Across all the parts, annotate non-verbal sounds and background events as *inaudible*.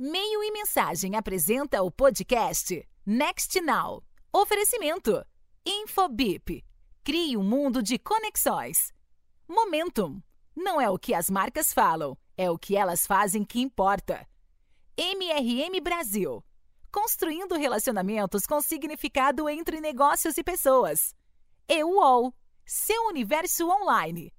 Meio e Mensagem apresenta o podcast Next Now. Oferecimento: Infobip. Crie um mundo de conexões. Momentum. Não é o que as marcas falam, é o que elas fazem que importa. MRM Brasil. Construindo relacionamentos com significado entre negócios e pessoas. EUOL. Seu universo online.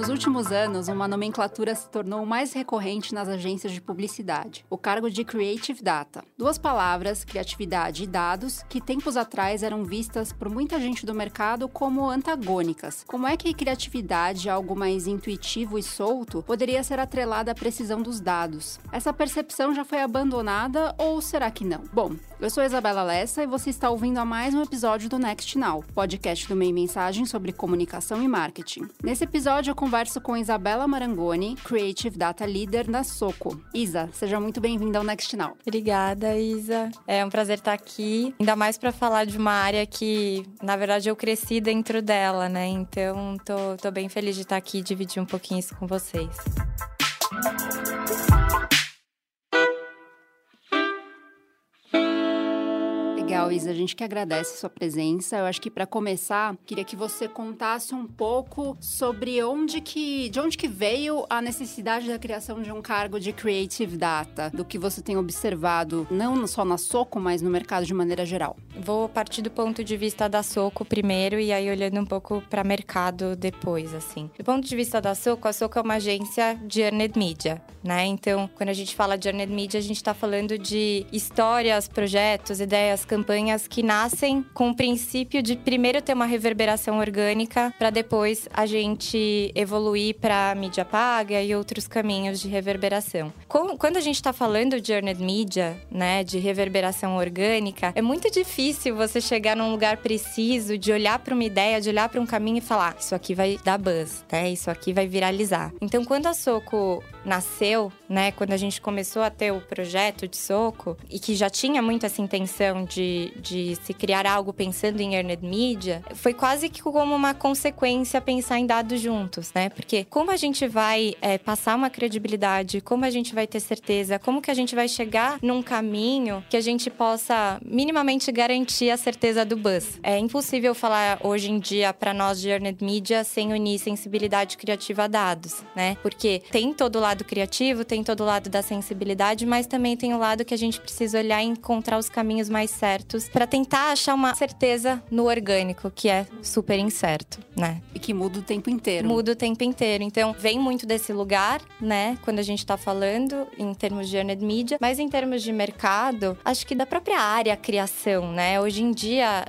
Nos últimos anos, uma nomenclatura se tornou mais recorrente nas agências de publicidade: o cargo de Creative Data. Duas palavras, criatividade e dados, que tempos atrás eram vistas por muita gente do mercado como antagônicas. Como é que criatividade, algo mais intuitivo e solto, poderia ser atrelada à precisão dos dados? Essa percepção já foi abandonada ou será que não? Bom, eu sou Isabela Lessa e você está ouvindo a mais um episódio do Next Now, podcast do Meio Mensagem sobre comunicação e marketing. Nesse episódio eu converso com Isabela Marangoni, Creative Data Leader na Soco. Isa, seja muito bem-vinda ao Next Now. Obrigada, Isa. É um prazer estar aqui, ainda mais para falar de uma área que, na verdade, eu cresci dentro dela, né? Então, tô, tô bem feliz de estar aqui e dividir um pouquinho isso com vocês. Legal, Isa. A gente que agradece sua presença. Eu acho que para começar, queria que você contasse um pouco sobre onde que, de onde que veio a necessidade da criação de um cargo de Creative Data, do que você tem observado, não só na Soco, mas no mercado de maneira geral. Vou partir do ponto de vista da Soco primeiro e aí olhando um pouco para mercado depois, assim. Do ponto de vista da Soco, a Soco é uma agência de earned media, né? Então, quando a gente fala de earned media, a gente está falando de histórias, projetos, ideias, campanhas campanhas que nascem com o princípio de primeiro ter uma reverberação orgânica para depois a gente evoluir para mídia paga e outros caminhos de reverberação. Quando a gente está falando de earned media, né, de reverberação orgânica, é muito difícil você chegar num lugar preciso de olhar para uma ideia, de olhar para um caminho e falar: isso aqui vai dar buzz, né? Isso aqui vai viralizar. Então, quando a Soco nasceu, né, quando a gente começou a ter o projeto de Soco e que já tinha muito essa intenção de, de se criar algo pensando em earned media, foi quase que como uma consequência pensar em dados juntos, né? Porque como a gente vai é, passar uma credibilidade, como a gente vai ter certeza, como que a gente vai chegar num caminho que a gente possa minimamente garantir a certeza do buzz. É impossível falar hoje em dia para nós de earned media sem unir sensibilidade criativa a dados, né? Porque tem todo o lado criativo, tem todo o lado da sensibilidade, mas também tem o lado que a gente precisa olhar e encontrar os caminhos mais certos para tentar achar uma certeza no orgânico, que é super incerto, né? E que muda o tempo inteiro. Muda o tempo inteiro. Então, vem muito desse lugar, né, quando a gente tá falando em termos de earned media, mas em termos de mercado, acho que da própria área criação, né? Hoje em dia,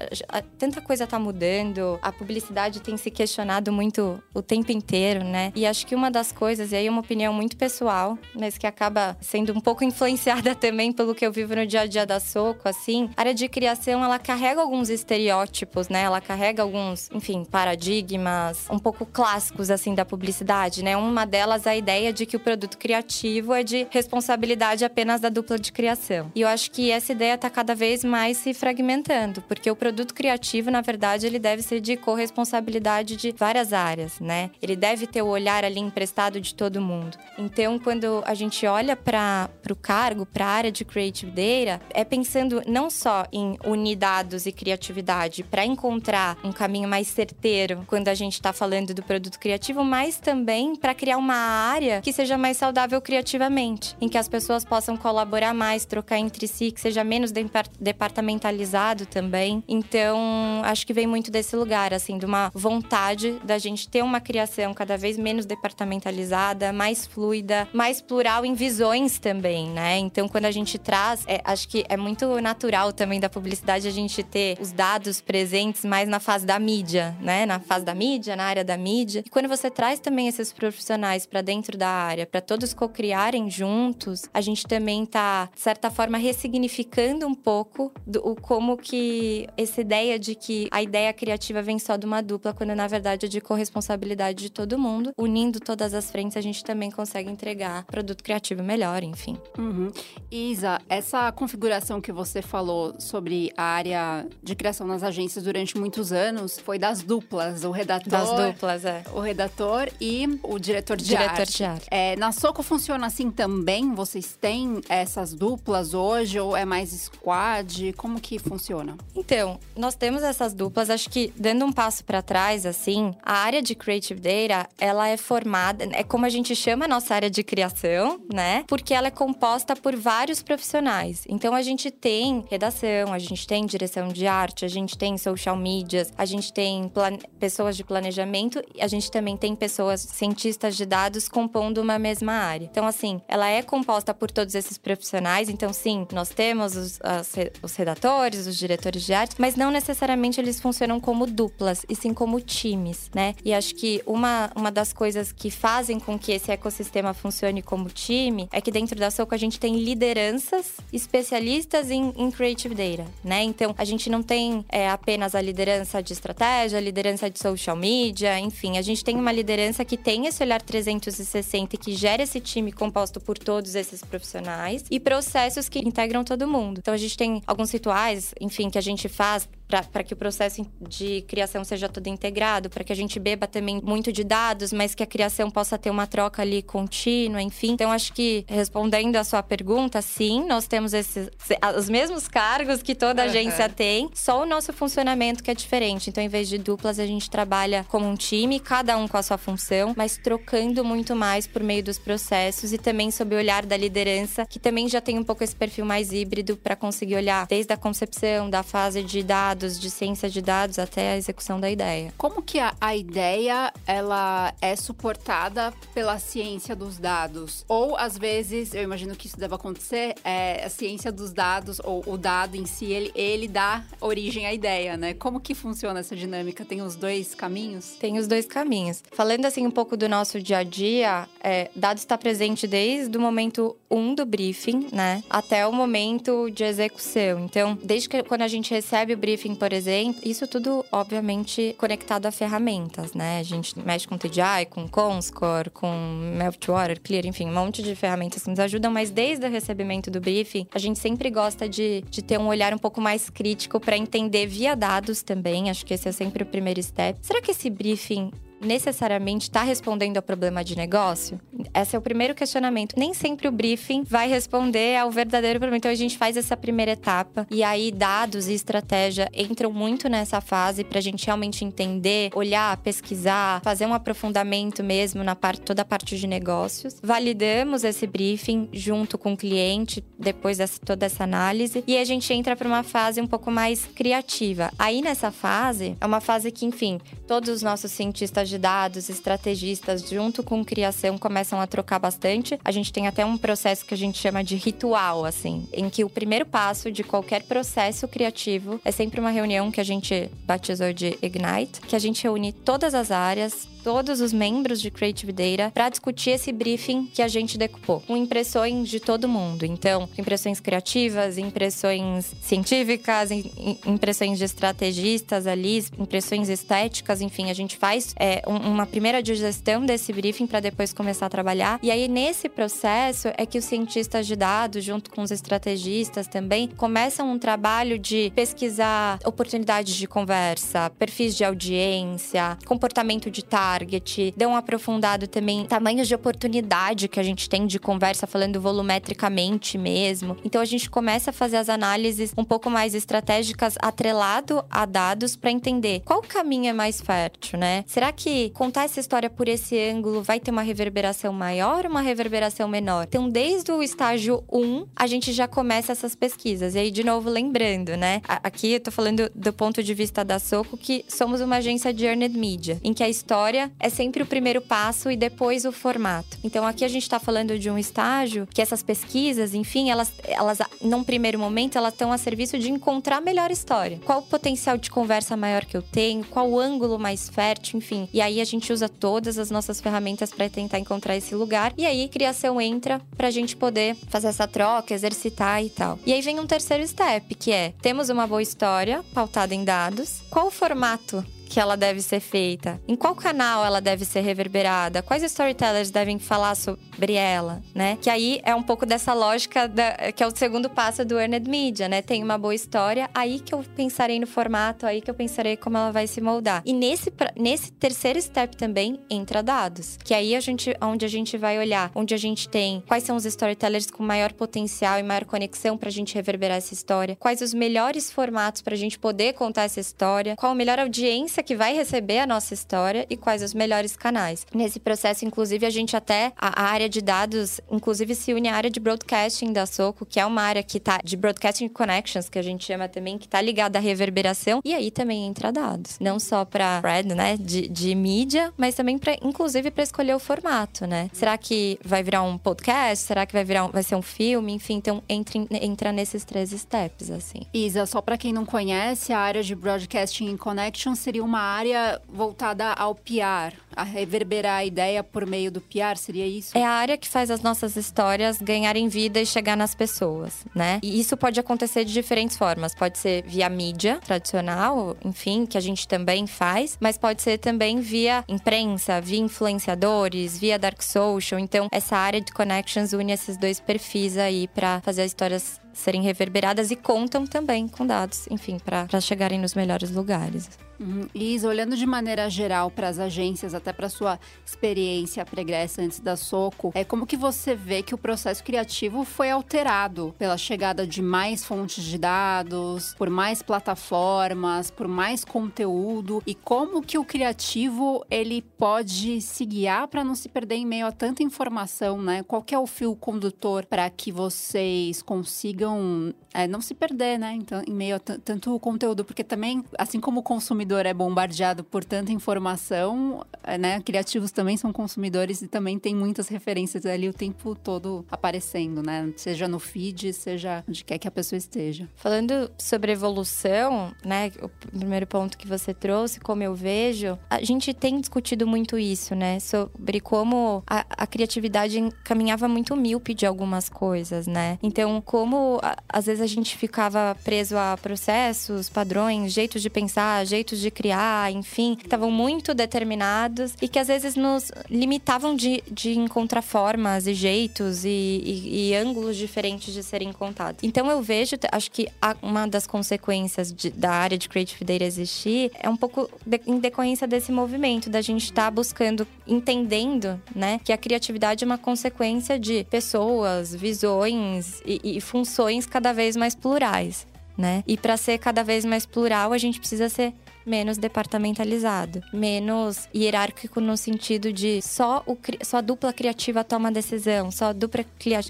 tanta coisa tá mudando, a publicidade tem se questionado muito o tempo inteiro, né? E acho que uma das coisas, e aí é uma opinião muito pessoal, mas que acaba sendo um pouco *laughs* influenciada também pelo que eu vivo no dia a dia da Soco, assim, área de criação, ela carrega alguns estereótipos, né? Ela carrega alguns, enfim, paradigmas um pouco clássicos, assim, da publicidade, né? Uma delas, a ideia de que o produto criativo é de responsabilidade apenas da dupla de criação. E eu acho que essa ideia está cada vez mais se fragmentando, porque o produto criativo, na verdade, ele deve ser de corresponsabilidade de várias áreas, né? Ele deve ter o olhar ali emprestado de todo mundo. Então, quando a gente olha para o cargo, para a área de Creative Data, é pensando não só em unir dados e criatividade para encontrar um caminho mais certeiro quando a gente está falando do produto criativo, mas também para criar uma área que seja mais saudável criativamente, em que as pessoas possam colaborar mais, trocar entre si, que seja menos departamentalizado também. Então, acho que vem muito desse lugar, assim, de uma vontade da gente ter uma criação cada vez menos departamentalizada, mais fluida, mais plural em visões também, né? Então, quando a gente traz, é, acho que é muito natural também da publicidade a gente ter os dados presentes mais na fase da mídia, né? Na fase da mídia, na área da mídia. E quando você traz também esses profissionais para dentro da área, para todos co-criarem juntos, a gente também tá, de certa forma, ressignificando um pouco do o, como que essa ideia de que a ideia criativa vem só de uma dupla, quando na verdade é de corresponsabilidade de todo mundo. Unindo todas as frentes, a gente também consegue entregar produto criativo melhor, enfim. Uhum. Isa, essa configuração que você falou sobre sobre a área de criação nas agências durante muitos anos foi das duplas, o redator. Das duplas, é. O redator e o diretor de Diretor arte. de arte. É, na Soco funciona assim também? Vocês têm essas duplas hoje ou é mais squad? Como que funciona? Então, nós temos essas duplas. Acho que dando um passo para trás, assim, a área de Creative Data, ela é formada, é como a gente chama a nossa área de criação, né? Porque ela é composta por vários profissionais. Então, a gente tem redação, a gente tem direção de arte, a gente tem social medias, a gente tem pessoas de planejamento e a gente também tem pessoas cientistas de dados compondo uma mesma área. Então, assim, ela é composta por todos esses profissionais. Então, sim, nós temos os, as os redatores, os diretores de arte, mas não necessariamente eles funcionam como duplas, e sim como times, né? E acho que uma, uma das coisas que fazem com que esse ecossistema funcione como time é que dentro da Soco a gente tem lideranças especialistas em, em Creative Data, né? Então, a gente não tem é, apenas a liderança de estratégia, a liderança de social media, enfim, a gente tem uma liderança que tem esse olhar 360 e que gera esse time composto por todos esses profissionais e processos que integram todo mundo. Então, a gente tem alguns rituais, enfim, que a gente faz para que o processo de criação seja todo integrado, para que a gente beba também muito de dados, mas que a criação possa ter uma troca ali contínua, enfim. Então, acho que respondendo a sua pergunta, sim, nós temos esses os mesmos cargos que toda agência tem, só o nosso funcionamento que é diferente. Então, em vez de duplas, a gente trabalha como um time, cada um com a sua função, mas trocando muito mais por meio dos processos e também sob o olhar da liderança, que também já tem um pouco esse perfil mais híbrido para conseguir olhar desde a concepção, da fase de dados, de ciência de dados até a execução da ideia. Como que a, a ideia ela é suportada pela ciência dos dados? Ou às vezes, eu imagino que isso deve acontecer, é a ciência dos dados ou o dado em si ele, ele dá origem à ideia, né? Como que funciona essa dinâmica? Tem os dois caminhos? Tem os dois caminhos. Falando assim um pouco do nosso dia a dia, é, dados está presente desde o momento 1 um do briefing, né, até o momento de execução. Então, desde que quando a gente recebe o briefing, por exemplo, isso tudo obviamente conectado a ferramentas, né? A gente mexe com TDI, com Comscore, com Meltwater, Clear, enfim, um monte de ferramentas que nos ajudam, mas desde o recebimento do briefing, a gente sempre gosta de, de ter um olhar um pouco mais crítico para entender via dados também. Acho que esse é sempre o primeiro step. Será que esse briefing necessariamente está respondendo ao problema de negócio? Esse é o primeiro questionamento. Nem sempre o briefing vai responder ao verdadeiro problema. Então a gente faz essa primeira etapa e aí dados e estratégia entram muito nessa fase para a gente realmente entender, olhar, pesquisar, fazer um aprofundamento mesmo na parte toda a parte de negócios. Validamos esse briefing junto com o cliente depois dessa toda essa análise e a gente entra para uma fase um pouco mais criativa. Aí nessa fase é uma fase que, enfim, todos os nossos cientistas de dados, estrategistas, junto com criação, começam a trocar bastante. A gente tem até um processo que a gente chama de ritual, assim, em que o primeiro passo de qualquer processo criativo é sempre uma reunião que a gente batizou de Ignite, que a gente reúne todas as áreas, todos os membros de Creative Data para discutir esse briefing que a gente decupou, com impressões de todo mundo. Então, impressões criativas, impressões científicas, im- im- impressões de estrategistas ali, impressões estéticas, enfim, a gente faz é, um- uma primeira digestão desse briefing para depois começar a trabalhar. E aí, nesse processo, é que os cientistas de dados, junto com os estrategistas também, começam um trabalho de pesquisar oportunidades de conversa, perfis de audiência, comportamento de target, dão um aprofundado também tamanhos de oportunidade que a gente tem de conversa, falando volumetricamente mesmo. Então a gente começa a fazer as análises um pouco mais estratégicas atrelado a dados para entender qual caminho é mais fértil, né? Será que contar essa história por esse ângulo vai ter uma reverberação maior ou uma reverberação menor? Então, desde o estágio 1, a gente já começa essas pesquisas. E aí, de novo, lembrando, né? Aqui eu tô falando do ponto de vista da Soco, que somos uma agência de earned media, em que a história é sempre o primeiro passo e depois o formato. Então, aqui a gente tá falando de um estágio que essas pesquisas, enfim, elas, elas num primeiro momento, elas estão a serviço de encontrar a melhor história. Qual o potencial de conversa maior que eu tenho? Qual o ângulo mais fértil? Enfim. E aí a gente usa todas as nossas ferramentas para tentar encontrar esse lugar. E aí criação entra pra gente poder fazer essa troca, exercitar e tal. E aí vem um terceiro step, que é: temos uma boa história pautada em dados. Qual o formato que ela deve ser feita? Em qual canal ela deve ser reverberada? Quais storytellers devem falar sobre ela, né? Que aí é um pouco dessa lógica da, que é o segundo passo do earned media, né? Tem uma boa história, aí que eu pensarei no formato, aí que eu pensarei como ela vai se moldar. E nesse, nesse terceiro step também entra dados, que aí a gente, onde a gente vai olhar, onde a gente tem quais são os storytellers com maior potencial e maior conexão para a gente reverberar essa história, quais os melhores formatos para a gente poder contar essa história, qual a melhor audiência que vai receber a nossa história e quais os melhores canais. Nesse processo, inclusive, a gente até a, área de dados, inclusive se une à área de broadcasting da Soco, que é uma área que tá de broadcasting connections, que a gente chama também, que tá ligada à reverberação, e aí também entra dados, não só para spread, né, de, de mídia, mas também para inclusive para escolher o formato, né? Será que vai virar um podcast? Será que vai virar um, vai ser um filme? Enfim, então entra, entra nesses três steps assim. Isa, só para quem não conhece, a área de broadcasting connection seria uma área voltada ao PR, a reverberar a ideia por meio do PR, seria isso? É a área que faz as nossas histórias ganharem vida e chegar nas pessoas, né? E isso pode acontecer de diferentes formas. Pode ser via mídia tradicional, enfim, que a gente também faz, mas pode ser também via imprensa, via influenciadores, via dark social. Então, essa área de connections une esses dois perfis aí para fazer as histórias serem reverberadas e contam também com dados, enfim, para chegarem nos melhores lugares. Uhum. Liz, olhando de maneira geral para as agências, até para sua experiência pregressa antes da Soco, é como que você vê que o processo criativo foi alterado pela chegada de mais fontes de dados, por mais plataformas, por mais conteúdo e como que o criativo ele pode se guiar para não se perder em meio a tanta informação, né? Qual é o fio condutor para que vocês consigam é, não se perder, né? Então, em meio a tanto conteúdo, porque também, assim como o consumidor é bombardeado por tanta informação, né? Criativos também são consumidores e também tem muitas referências ali o tempo todo aparecendo, né? Seja no feed, seja onde quer que a pessoa esteja. Falando sobre evolução, né? O primeiro ponto que você trouxe, como eu vejo, a gente tem discutido muito isso, né? Sobre como a, a criatividade caminhava muito míope de algumas coisas, né? Então, como a, às vezes a gente ficava preso a processos, padrões, jeitos de pensar, jeitos de criar, enfim, que estavam muito determinados e que às vezes nos limitavam de, de encontrar formas e jeitos e, e, e ângulos diferentes de serem contados. Então eu vejo, acho que uma das consequências de, da área de Creative Data existir é um pouco de, em decorrência desse movimento, da gente estar tá buscando, entendendo, né, que a criatividade é uma consequência de pessoas, visões e, e funções cada vez mais plurais. Né? E para ser cada vez mais plural, a gente precisa ser menos departamentalizado, menos hierárquico no sentido de só, o, só a dupla criativa toma decisão, só a dupla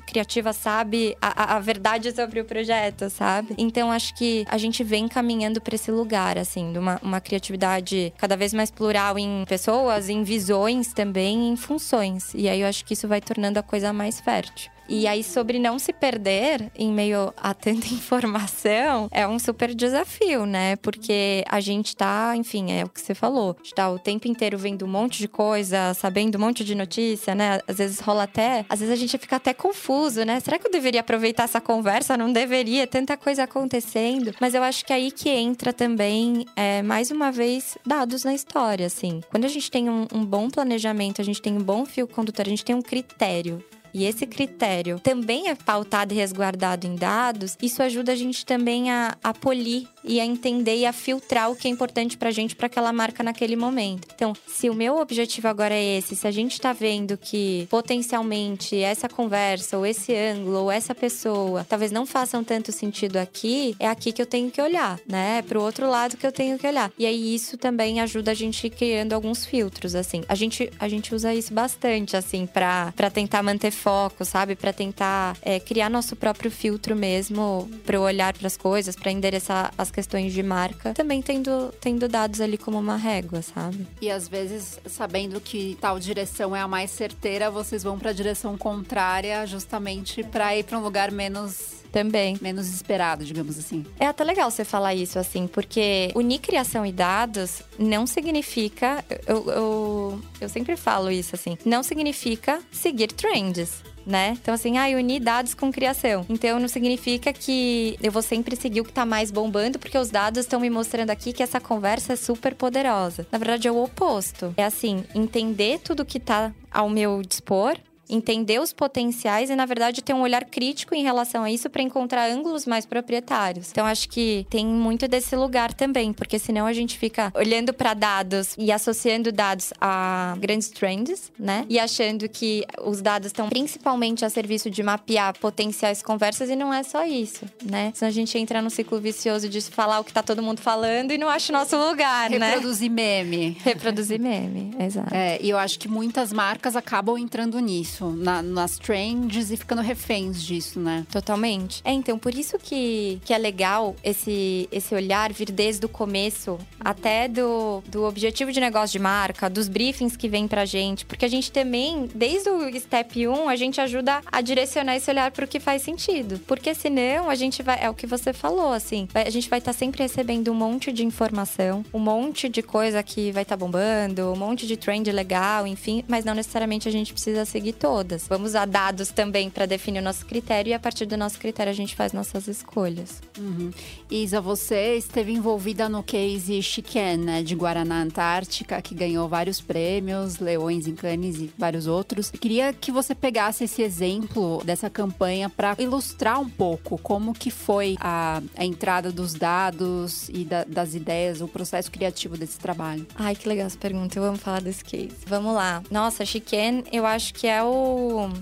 criativa sabe a, a verdade sobre o projeto, sabe? Então acho que a gente vem caminhando para esse lugar, assim, de uma, uma criatividade cada vez mais plural em pessoas, em visões também, em funções. E aí eu acho que isso vai tornando a coisa mais fértil. E aí, sobre não se perder em meio a tanta *laughs* informação, é um super desafio, né? Porque a gente tá, enfim, é o que você falou, está o tempo inteiro vendo um monte de coisa, sabendo um monte de notícia, né? Às vezes rola até, às vezes a gente fica até confuso, né? Será que eu deveria aproveitar essa conversa? Não deveria, tanta coisa acontecendo. Mas eu acho que é aí que entra também, é, mais uma vez, dados na história, assim. Quando a gente tem um, um bom planejamento, a gente tem um bom fio condutor, a gente tem um critério e esse critério também é pautado e resguardado em dados, isso ajuda a gente também a, a polir e a entender e a filtrar o que é importante pra gente para aquela marca naquele momento. Então, se o meu objetivo agora é esse, se a gente tá vendo que potencialmente essa conversa, ou esse ângulo, ou essa pessoa, talvez não façam tanto sentido aqui, é aqui que eu tenho que olhar, né? É pro outro lado que eu tenho que olhar. E aí isso também ajuda a gente criando alguns filtros, assim. A gente, a gente usa isso bastante, assim, para tentar manter foco, sabe? Para tentar é, criar nosso próprio filtro mesmo, para olhar para as coisas, para endereçar as questões de marca, também tendo, tendo dados ali como uma régua, sabe? E às vezes, sabendo que tal direção é a mais certeira, vocês vão para a direção contrária, justamente para ir para um lugar menos também. Menos esperado, digamos assim. É até legal você falar isso, assim, porque unir criação e dados não significa. Eu, eu, eu sempre falo isso, assim. Não significa seguir trends né? Então, assim, ah, unir dados com criação. Então, não significa que eu vou sempre seguir o que tá mais bombando, porque os dados estão me mostrando aqui que essa conversa é super poderosa. Na verdade, é o oposto. É assim, entender tudo que tá ao meu dispor entender os potenciais e, na verdade, ter um olhar crítico em relação a isso para encontrar ângulos mais proprietários. Então, acho que tem muito desse lugar também, porque senão a gente fica olhando para dados e associando dados a grandes trends, né? E achando que os dados estão principalmente a serviço de mapear potenciais conversas e não é só isso, né? Senão a gente entra no ciclo vicioso de falar o que tá todo mundo falando e não acha o nosso lugar, Reproduzir né? Reproduzir meme. Reproduzir meme, exato. É, e eu acho que muitas marcas acabam entrando nisso na, nas trends e ficando reféns disso, né? Totalmente. É, então, por isso que, que é legal esse, esse olhar vir desde o começo até do, do objetivo de negócio de marca, dos briefings que vem pra gente, porque a gente também, desde o step 1, a gente ajuda a direcionar esse olhar pro que faz sentido. Porque senão a gente vai, é o que você falou, assim, a gente vai estar tá sempre recebendo um monte de informação, um monte de coisa que vai estar tá bombando, um monte de trend legal, enfim, mas não necessariamente a gente precisa seguir todas. Vamos usar dados também para definir o nosso critério e a partir do nosso critério a gente faz nossas escolhas. Uhum. Isa, você esteve envolvida no case Chiquen, né, de Guaraná Antártica, que ganhou vários prêmios, Leões em Cannes e vários outros. Eu queria que você pegasse esse exemplo dessa campanha para ilustrar um pouco como que foi a, a entrada dos dados e da, das ideias, o processo criativo desse trabalho. Ai, que legal essa pergunta. Eu amo falar desse case. Vamos lá. Nossa, Chiquen, eu acho que é o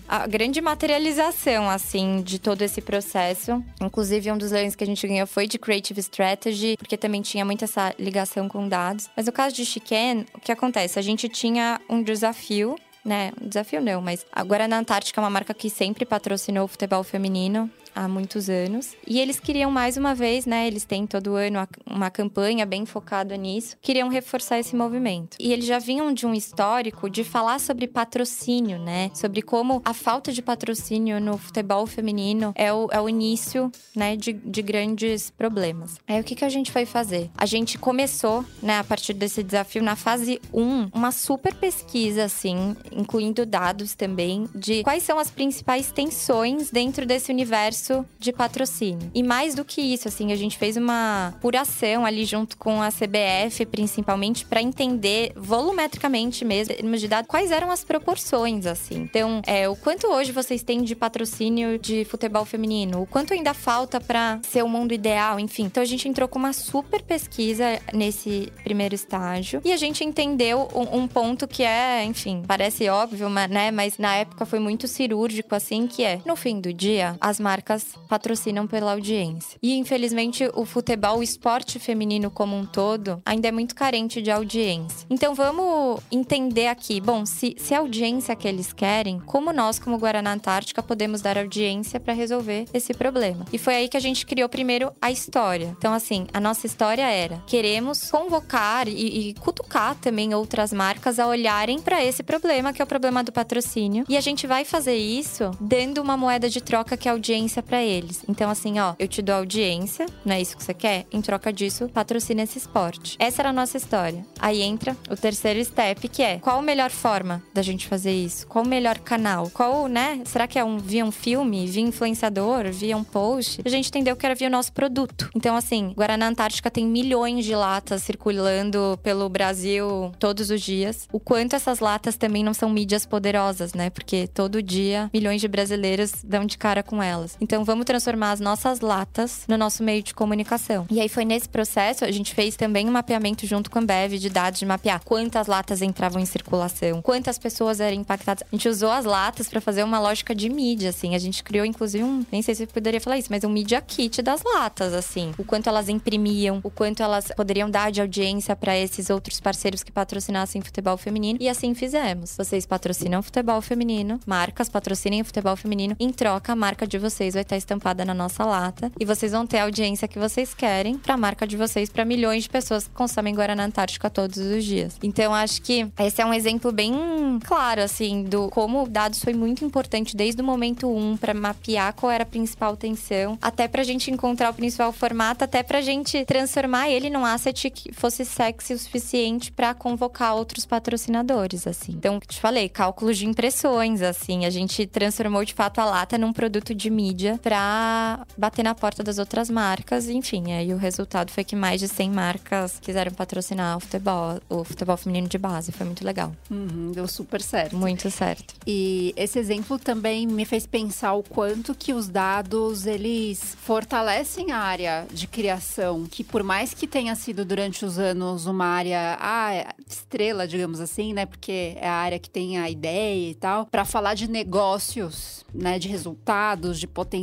a grande materialização, assim, de todo esse processo. Inclusive, um dos leões que a gente ganhou foi de Creative Strategy, porque também tinha muito essa ligação com dados. Mas no caso de Chiquen, o que acontece? A gente tinha um desafio né? Um desafio não, mas agora na Antártica é uma marca que sempre patrocinou o futebol feminino há muitos anos. E eles queriam mais uma vez, né? Eles têm todo ano uma campanha bem focada nisso. Queriam reforçar esse movimento. E eles já vinham de um histórico de falar sobre patrocínio, né? Sobre como a falta de patrocínio no futebol feminino é o, é o início, né? De, de grandes problemas. Aí o que, que a gente foi fazer? A gente começou, né? A partir desse desafio, na fase 1, uma super pesquisa, assim, incluindo dados também, de quais são as principais tensões dentro desse universo de patrocínio. E mais do que isso, assim, a gente fez uma apuração ali junto com a CBF, principalmente, para entender volumetricamente mesmo, em termos de dados, quais eram as proporções, assim. Então, é, o quanto hoje vocês têm de patrocínio de futebol feminino? O quanto ainda falta para ser o mundo ideal? Enfim. Então, a gente entrou com uma super pesquisa nesse primeiro estágio e a gente entendeu um, um ponto que é, enfim, parece óbvio, mas, né? Mas na época foi muito cirúrgico, assim, que é, no fim do dia, as marcas marcas patrocinam pela audiência. E infelizmente o futebol, o esporte feminino como um todo, ainda é muito carente de audiência. Então vamos entender aqui, bom, se, se a audiência que eles querem, como nós, como Guaraná Antártica, podemos dar audiência para resolver esse problema. E foi aí que a gente criou primeiro a história. Então, assim, a nossa história era: queremos convocar e, e cutucar também outras marcas a olharem para esse problema, que é o problema do patrocínio. E a gente vai fazer isso dando uma moeda de troca que a audiência audiência para eles. Então, assim, ó, eu te dou audiência, não é isso que você quer? Em troca disso, patrocina esse esporte. Essa era a nossa história. Aí entra o terceiro step, que é qual a melhor forma da gente fazer isso? Qual o melhor canal? Qual, né? Será que é um via um filme, via influenciador, via um post? A gente entendeu que era via o nosso produto. Então, assim, Guaraná Antártica tem milhões de latas circulando pelo Brasil todos os dias. O quanto essas latas também não são mídias poderosas, né? Porque todo dia milhões de brasileiros dão de cara com elas. Então vamos transformar as nossas latas no nosso meio de comunicação. E aí foi nesse processo, a gente fez também um mapeamento junto com a Ambev de dados de mapear quantas latas entravam em circulação, quantas pessoas eram impactadas. A gente usou as latas para fazer uma lógica de mídia, assim. A gente criou inclusive um, nem sei se eu poderia falar isso, mas um media kit das latas, assim. O quanto elas imprimiam, o quanto elas poderiam dar de audiência para esses outros parceiros que patrocinassem futebol feminino. E assim fizemos. Vocês patrocinam futebol feminino, marcas patrocinem futebol feminino. Em troca, a marca de vocês vai estar estampada na nossa lata e vocês vão ter a audiência que vocês querem para a marca de vocês, para milhões de pessoas que consomem Guaraná Antártica todos os dias. Então acho que esse é um exemplo bem claro assim do como dados foi muito importante desde o momento 1 um, para mapear qual era a principal tensão, até pra gente encontrar o principal formato, até pra gente transformar ele num asset que fosse sexy o suficiente para convocar outros patrocinadores, assim. Então, te falei, cálculos de impressões, assim, a gente transformou de fato a lata num produto de mídia para bater na porta das outras marcas, enfim, aí o resultado foi que mais de 100 marcas quiseram patrocinar o futebol, o futebol feminino de base, foi muito legal. Uhum, deu super certo. Muito certo. E esse exemplo também me fez pensar o quanto que os dados eles fortalecem a área de criação, que por mais que tenha sido durante os anos uma área ah, estrela, digamos assim, né, porque é a área que tem a ideia e tal, para falar de negócios, né, de resultados, de potencial,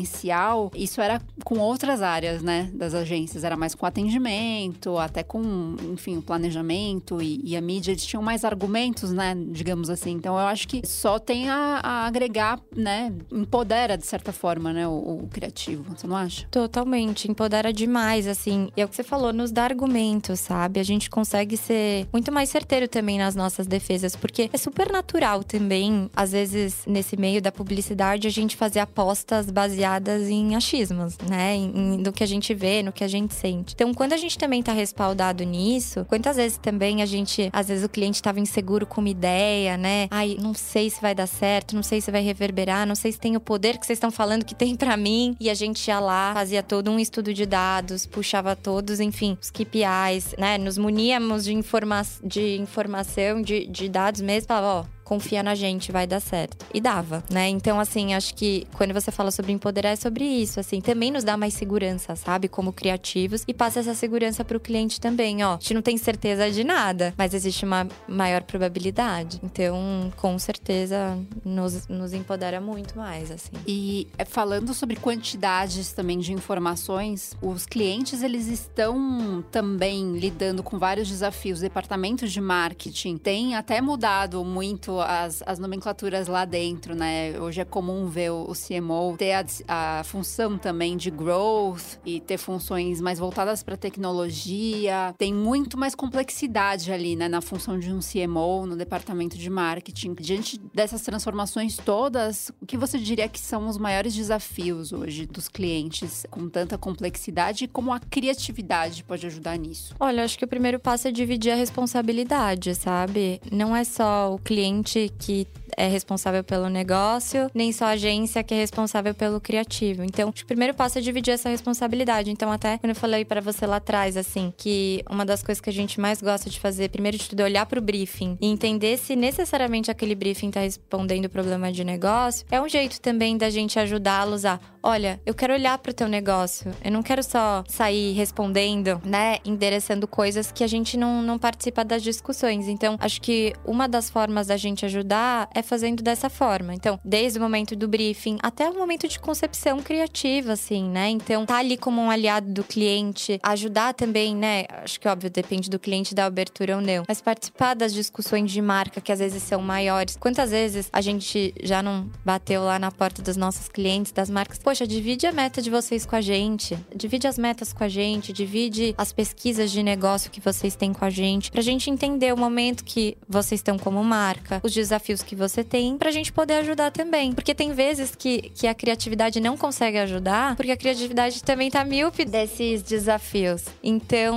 isso era com outras áreas, né, das agências, era mais com atendimento, até com, enfim, o planejamento e, e a mídia, eles tinham mais argumentos, né, digamos assim. Então eu acho que só tem a, a agregar, né, empodera de certa forma, né, o, o, criativo, você não acha? Totalmente, empodera demais, assim. E é o que você falou, nos dá argumentos, sabe? A gente consegue ser muito mais certeiro também nas nossas defesas, porque é super natural também, às vezes, nesse meio da publicidade, a gente fazer apostas baseadas em achismos, né? No que a gente vê, no que a gente sente. Então, quando a gente também tá respaldado nisso, quantas vezes também a gente, às vezes o cliente tava inseguro com uma ideia, né? Ai, não sei se vai dar certo, não sei se vai reverberar, não sei se tem o poder que vocês estão falando que tem *laughs* para mim. E a gente ia lá, fazia todo um estudo de dados, puxava todos, enfim, os KPIs, né? Nos muníamos de, informa de informação, de, de dados mesmo, falava, ó, confia na gente, vai dar certo. E dava, né? Então, assim, acho que quando você fala sobre empoderar, é sobre isso, assim. Também nos dá mais segurança, sabe? Como criativos. E passa essa segurança pro cliente também, ó. A gente não tem certeza de nada, mas existe uma maior probabilidade. Então, com certeza, nos, nos empodera muito mais, assim. E é, falando sobre quantidades também de informações, os clientes, eles estão também lidando com vários desafios. Departamentos de marketing têm até mudado muito as, as nomenclaturas lá dentro, né? Hoje é comum ver o, CMO ter a, a função também de growth e ter funções mais voltadas para tecnologia. Tem muito mais complexidade ali, né? Na função de um CMO, no departamento de marketing. Diante dessas transformações todas, o que você diria que são os maiores desafios hoje dos clientes com tanta complexidade e como a criatividade pode ajudar nisso? Olha, acho que o primeiro passo é dividir a responsabilidade, sabe? Não é só o cliente gente que é responsável pelo negócio, nem só a agência que é responsável pelo criativo. Então, o primeiro passo é dividir essa responsabilidade. Então, até quando eu falei para você lá atrás, assim, que uma das coisas que a gente mais gosta de fazer, primeiro de tudo, é olhar para o briefing e entender se necessariamente aquele briefing está respondendo o problema de negócio, é um jeito também da gente ajudá-los a, olha, eu quero olhar para o teu negócio. Eu não quero só sair respondendo, né, endereçando coisas que a gente não, não participa das discussões. Então, acho que uma das formas da gente ajudar é fazendo dessa forma. Então, desde o momento do briefing até o momento de concepção criativa, assim, né? Então, tá ali como um aliado do cliente, ajudar também, né? Acho que óbvio, depende do cliente dar abertura ou não, mas participar das discussões de marca que às vezes são maiores. Quantas vezes a gente já não bateu lá na porta dos nossos clientes, das marcas? Poxa, divide a meta de vocês com a gente, divide as metas com a gente, divide as pesquisas de negócio que vocês têm com a gente, pra gente entender o momento que vocês estão como marca, os desafios que vocês você tem pra gente poder ajudar também. Porque tem vezes que, que a criatividade não consegue ajudar, porque a criatividade também tá míope desses desafios. Então,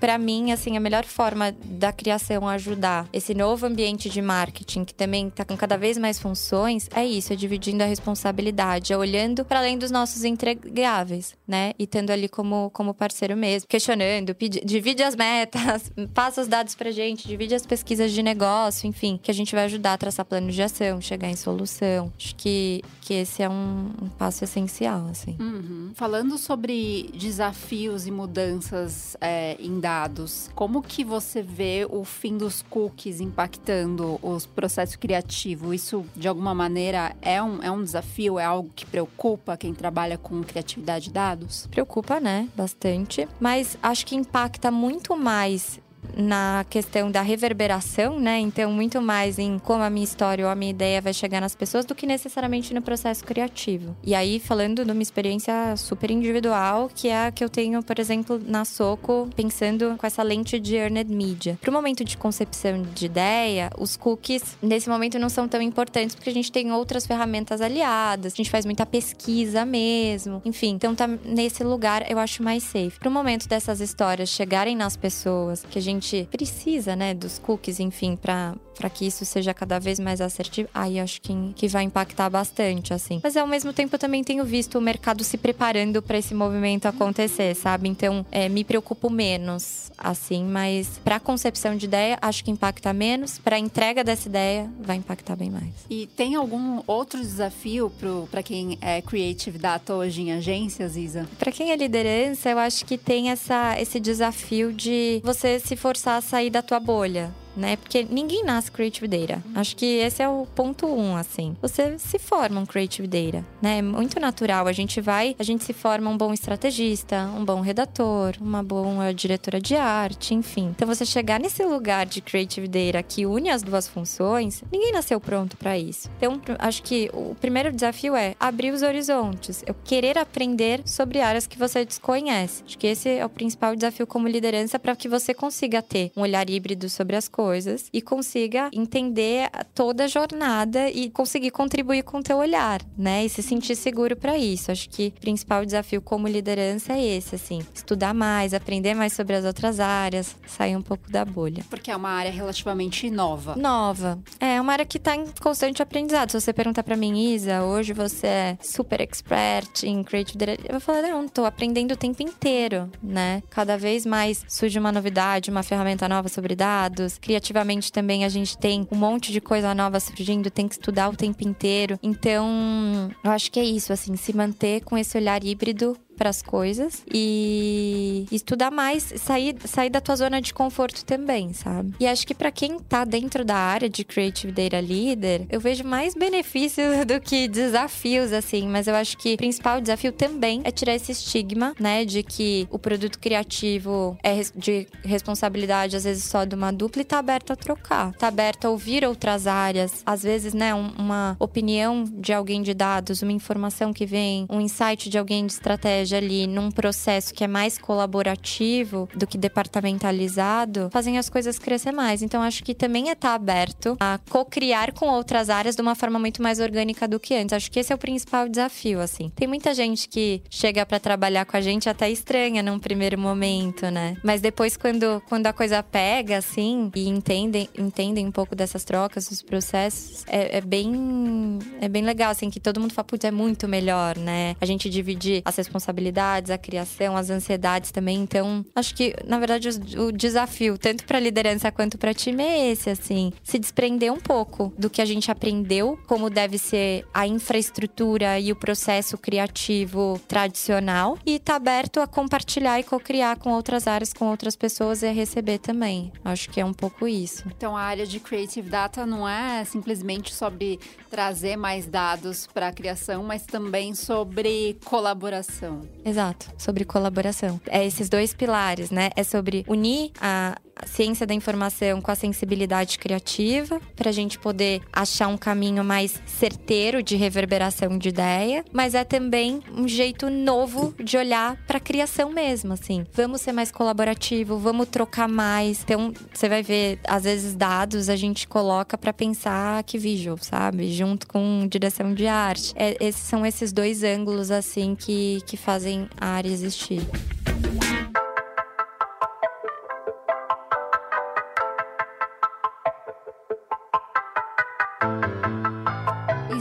para mim, assim, a melhor forma da criação ajudar esse novo ambiente de marketing, que também tá com cada vez mais funções, é isso, é dividindo a responsabilidade, é olhando para além dos nossos entregáveis, né? E tendo ali como, como parceiro mesmo, questionando, pedi, divide as metas, *laughs* passa os dados pra gente, divide as pesquisas de negócio, enfim, que a gente vai ajudar a traçar traçar plano de ação, chegar em solução. Acho que, que esse é um, um passo essencial, assim. Uhum. Falando sobre desafios e mudanças é, em dados, como que você vê o fim dos cookies impactando os processos criativos? Isso, de alguma maneira, é um, é um desafio? É algo que preocupa quem trabalha com criatividade de dados? Preocupa, né? Bastante. Mas acho que impacta muito mais na questão da reverberação, né? Então, muito mais em como a minha história ou a minha ideia vai chegar nas pessoas do que necessariamente no processo criativo. E aí, falando de uma experiência super individual, que é a que eu tenho, por exemplo, na Soco, pensando com essa lente de earned media. Para o momento de concepção de ideia, os cookies, nesse momento, não são tão importantes, porque a gente tem outras ferramentas aliadas, a gente faz muita pesquisa mesmo. Enfim, então tá nesse lugar eu acho mais safe. Para o momento dessas histórias chegarem nas pessoas, que a gente precisa, né, dos cookies, enfim, para para que isso seja cada vez mais assertivo, aí acho que, que vai impactar bastante, assim. Mas ao mesmo tempo eu também tenho visto o mercado se preparando para esse movimento acontecer, sabe? Então é, me preocupo menos, assim, mas para concepção de ideia acho que impacta menos, para entrega dessa ideia vai impactar bem mais. E tem algum outro desafio para quem é Creative Data hoje em agências, Isa? Para quem é liderança, eu acho que tem essa, esse desafio de você se forçar a sair da tua bolha né? Porque ninguém nasce Creative Data. Acho que esse é o ponto um, assim. Você se forma um Creative Data, né? É muito natural. A gente vai, a gente se forma um bom estrategista, um bom redator, uma boa diretora de arte, enfim. Então você chegar nesse lugar de Creative Data que une as duas funções, ninguém nasceu pronto para isso. Então, acho que o primeiro desafio é abrir os horizontes. Eu querer aprender sobre áreas que você desconhece. Acho que esse é o principal desafio como liderança para que você consiga ter um olhar híbrido sobre as coisas coisas e consiga entender toda a jornada e conseguir contribuir com o teu olhar, né? E se sentir seguro para isso. Acho que o principal desafio como liderança é esse, assim, estudar mais, aprender mais sobre as outras áreas, sair um pouco da bolha. Porque é uma área relativamente nova. Nova. É uma área que tá em constante aprendizado. Se você perguntar para mim, Isa, hoje você é super expert em creative direction, eu vou falar, não, tô aprendendo o tempo inteiro, né? Cada vez mais surge uma novidade, uma ferramenta nova sobre dados, criativamente também a gente tem um monte de coisa nova surgindo, tem que estudar o tempo inteiro. Então, eu acho que é isso, assim, se manter com esse olhar híbrido para as coisas e estudar mais, sair, sair da tua zona de conforto também, sabe? E acho que para quem tá dentro da área de Creative Data Leader, eu vejo mais benefícios *laughs* do que desafios, assim, mas eu acho que o principal desafio também é tirar esse estigma, né, de que o produto criativo é de responsabilidade, às vezes, só de uma dupla e tá aberto a trocar, tá aberto a ouvir outras áreas, às vezes, né, uma opinião de alguém de dados, uma informação que vem, um insight de alguém de estratégia estratégia ali num processo que é mais colaborativo do que departamentalizado, fazem as coisas crescer mais. Então acho que também é estar tá aberto a co-criar com outras áreas de uma forma muito mais orgânica do que antes. Acho que esse é o principal desafio, assim. Tem muita gente que chega para trabalhar com a gente até estranha num primeiro momento, né? Mas depois quando, quando a coisa pega assim e entendem, entendem um pouco dessas trocas, dos processos, é, é bem é bem legal assim que todo mundo fala, putz, é muito melhor, né? A gente dividir as responsabilidades responsabilidades, a criação, as ansiedades também. Então, acho que, na verdade, o, desafio, tanto para liderança quanto para time, é esse, assim. Se desprender um pouco do que a gente aprendeu, como deve ser a infraestrutura e o processo criativo tradicional, e tá aberto a compartilhar e co-criar com outras áreas, com outras pessoas e a receber também. Acho que é um pouco isso. Então, a área de Creative Data não é simplesmente sobre trazer mais dados para a criação, mas também sobre colaboração. Exato, sobre colaboração. É esses dois pilares, né? É sobre unir a, ciência da informação com a sensibilidade criativa, para a gente poder achar um caminho mais certeiro de reverberação de ideia, mas é também um jeito novo de olhar para a criação mesmo, assim. Vamos ser mais colaborativo, vamos trocar mais. Então, você vai ver, às vezes dados a gente coloca para pensar que visual, sabe? Junto com direção de arte. É, esses são esses dois ângulos assim que, que fazem a área existir.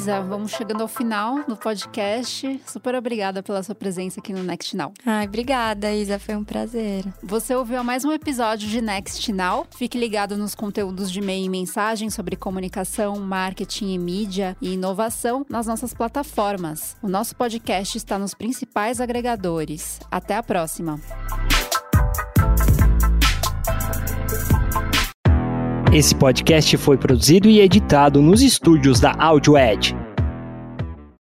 Isa, vamos chegando ao final do podcast. Super obrigada pela sua presença aqui no Next Now. Ai, obrigada, Isa. Foi um prazer. Você ouviu mais um episódio de Next Now. Fique ligado nos conteúdos de e-mail e mensagem sobre comunicação, marketing e mídia e inovação nas nossas plataformas. O nosso podcast está nos principais agregadores. Até a próxima. Esse podcast foi produzido e editado nos estúdios da AudioEd